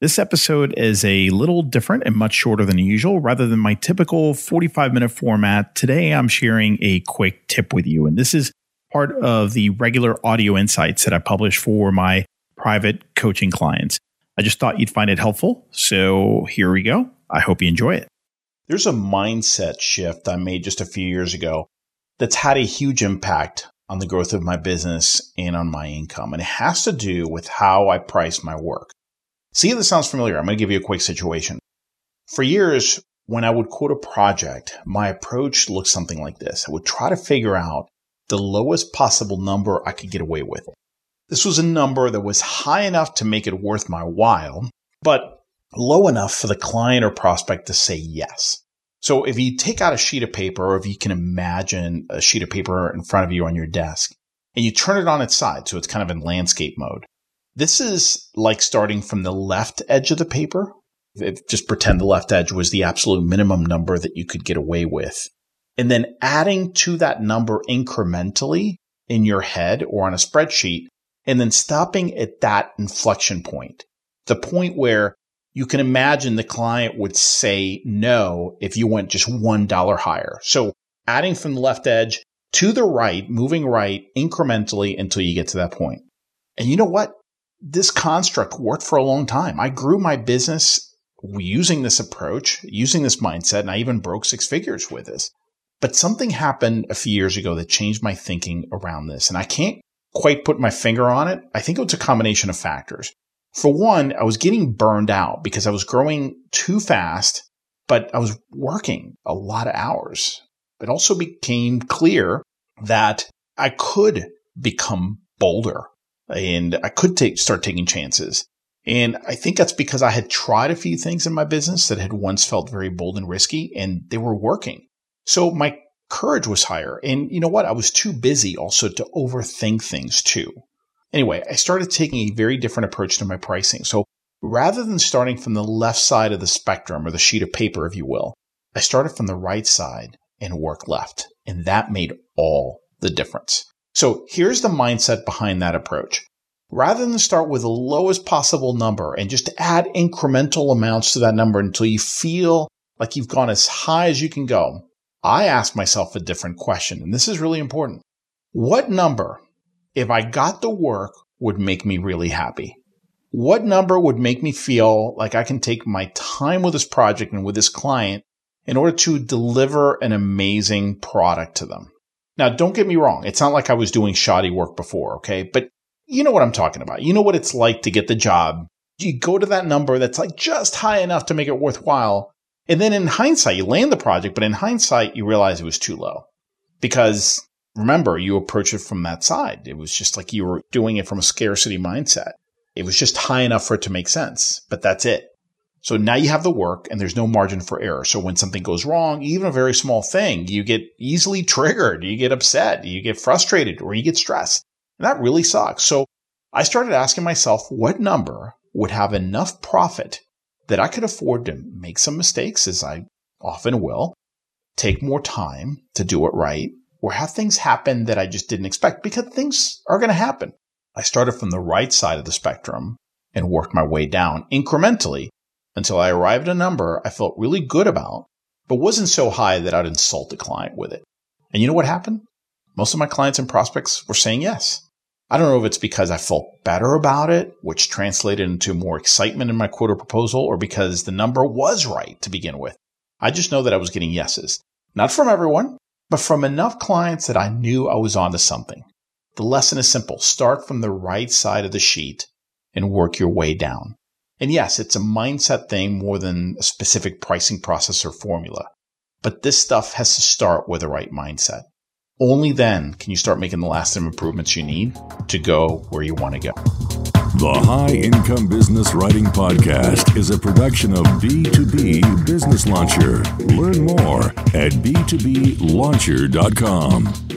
This episode is a little different and much shorter than usual. Rather than my typical 45 minute format, today I'm sharing a quick tip with you. And this is part of the regular audio insights that I publish for my private coaching clients. I just thought you'd find it helpful. So here we go. I hope you enjoy it. There's a mindset shift I made just a few years ago that's had a huge impact on the growth of my business and on my income. And it has to do with how I price my work. See if this sounds familiar. I'm going to give you a quick situation. For years, when I would quote a project, my approach looked something like this. I would try to figure out the lowest possible number I could get away with. This was a number that was high enough to make it worth my while, but low enough for the client or prospect to say yes. So if you take out a sheet of paper, or if you can imagine a sheet of paper in front of you on your desk, and you turn it on its side, so it's kind of in landscape mode. This is like starting from the left edge of the paper. Just pretend the left edge was the absolute minimum number that you could get away with. And then adding to that number incrementally in your head or on a spreadsheet, and then stopping at that inflection point, the point where you can imagine the client would say no if you went just $1 higher. So adding from the left edge to the right, moving right incrementally until you get to that point. And you know what? This construct worked for a long time. I grew my business using this approach, using this mindset, and I even broke six figures with this. But something happened a few years ago that changed my thinking around this. And I can't quite put my finger on it. I think it was a combination of factors. For one, I was getting burned out because I was growing too fast, but I was working a lot of hours. It also became clear that I could become bolder and I could take, start taking chances. And I think that's because I had tried a few things in my business that had once felt very bold and risky and they were working. So my courage was higher. And you know what? I was too busy also to overthink things too. Anyway, I started taking a very different approach to my pricing. So rather than starting from the left side of the spectrum or the sheet of paper, if you will, I started from the right side and worked left. And that made all the difference. So here's the mindset behind that approach. Rather than start with the lowest possible number and just add incremental amounts to that number until you feel like you've gone as high as you can go, I ask myself a different question. And this is really important. What number if I got the work, would make me really happy? What number would make me feel like I can take my time with this project and with this client in order to deliver an amazing product to them? Now, don't get me wrong. It's not like I was doing shoddy work before, okay? But you know what I'm talking about. You know what it's like to get the job. You go to that number that's like just high enough to make it worthwhile. And then in hindsight, you land the project, but in hindsight, you realize it was too low because remember, you approach it from that side. It was just like you were doing it from a scarcity mindset. It was just high enough for it to make sense, but that's it. So now you have the work and there's no margin for error. So when something goes wrong, even a very small thing, you get easily triggered, you get upset, you get frustrated, or you get stressed. And that really sucks. So I started asking myself what number would have enough profit that I could afford to make some mistakes, as I often will, take more time to do it right, or have things happen that I just didn't expect because things are going to happen. I started from the right side of the spectrum and worked my way down incrementally until I arrived at a number I felt really good about, but wasn't so high that I'd insult the client with it. And you know what happened? Most of my clients and prospects were saying yes. I don't know if it's because I felt better about it, which translated into more excitement in my quote or proposal, or because the number was right to begin with. I just know that I was getting yeses. Not from everyone, but from enough clients that I knew I was onto something. The lesson is simple. Start from the right side of the sheet and work your way down. And yes, it's a mindset thing more than a specific pricing process or formula. But this stuff has to start with the right mindset. Only then can you start making the lasting improvements you need to go where you want to go. The High Income Business Writing Podcast is a production of B2B Business Launcher. Learn more at b2blauncher.com.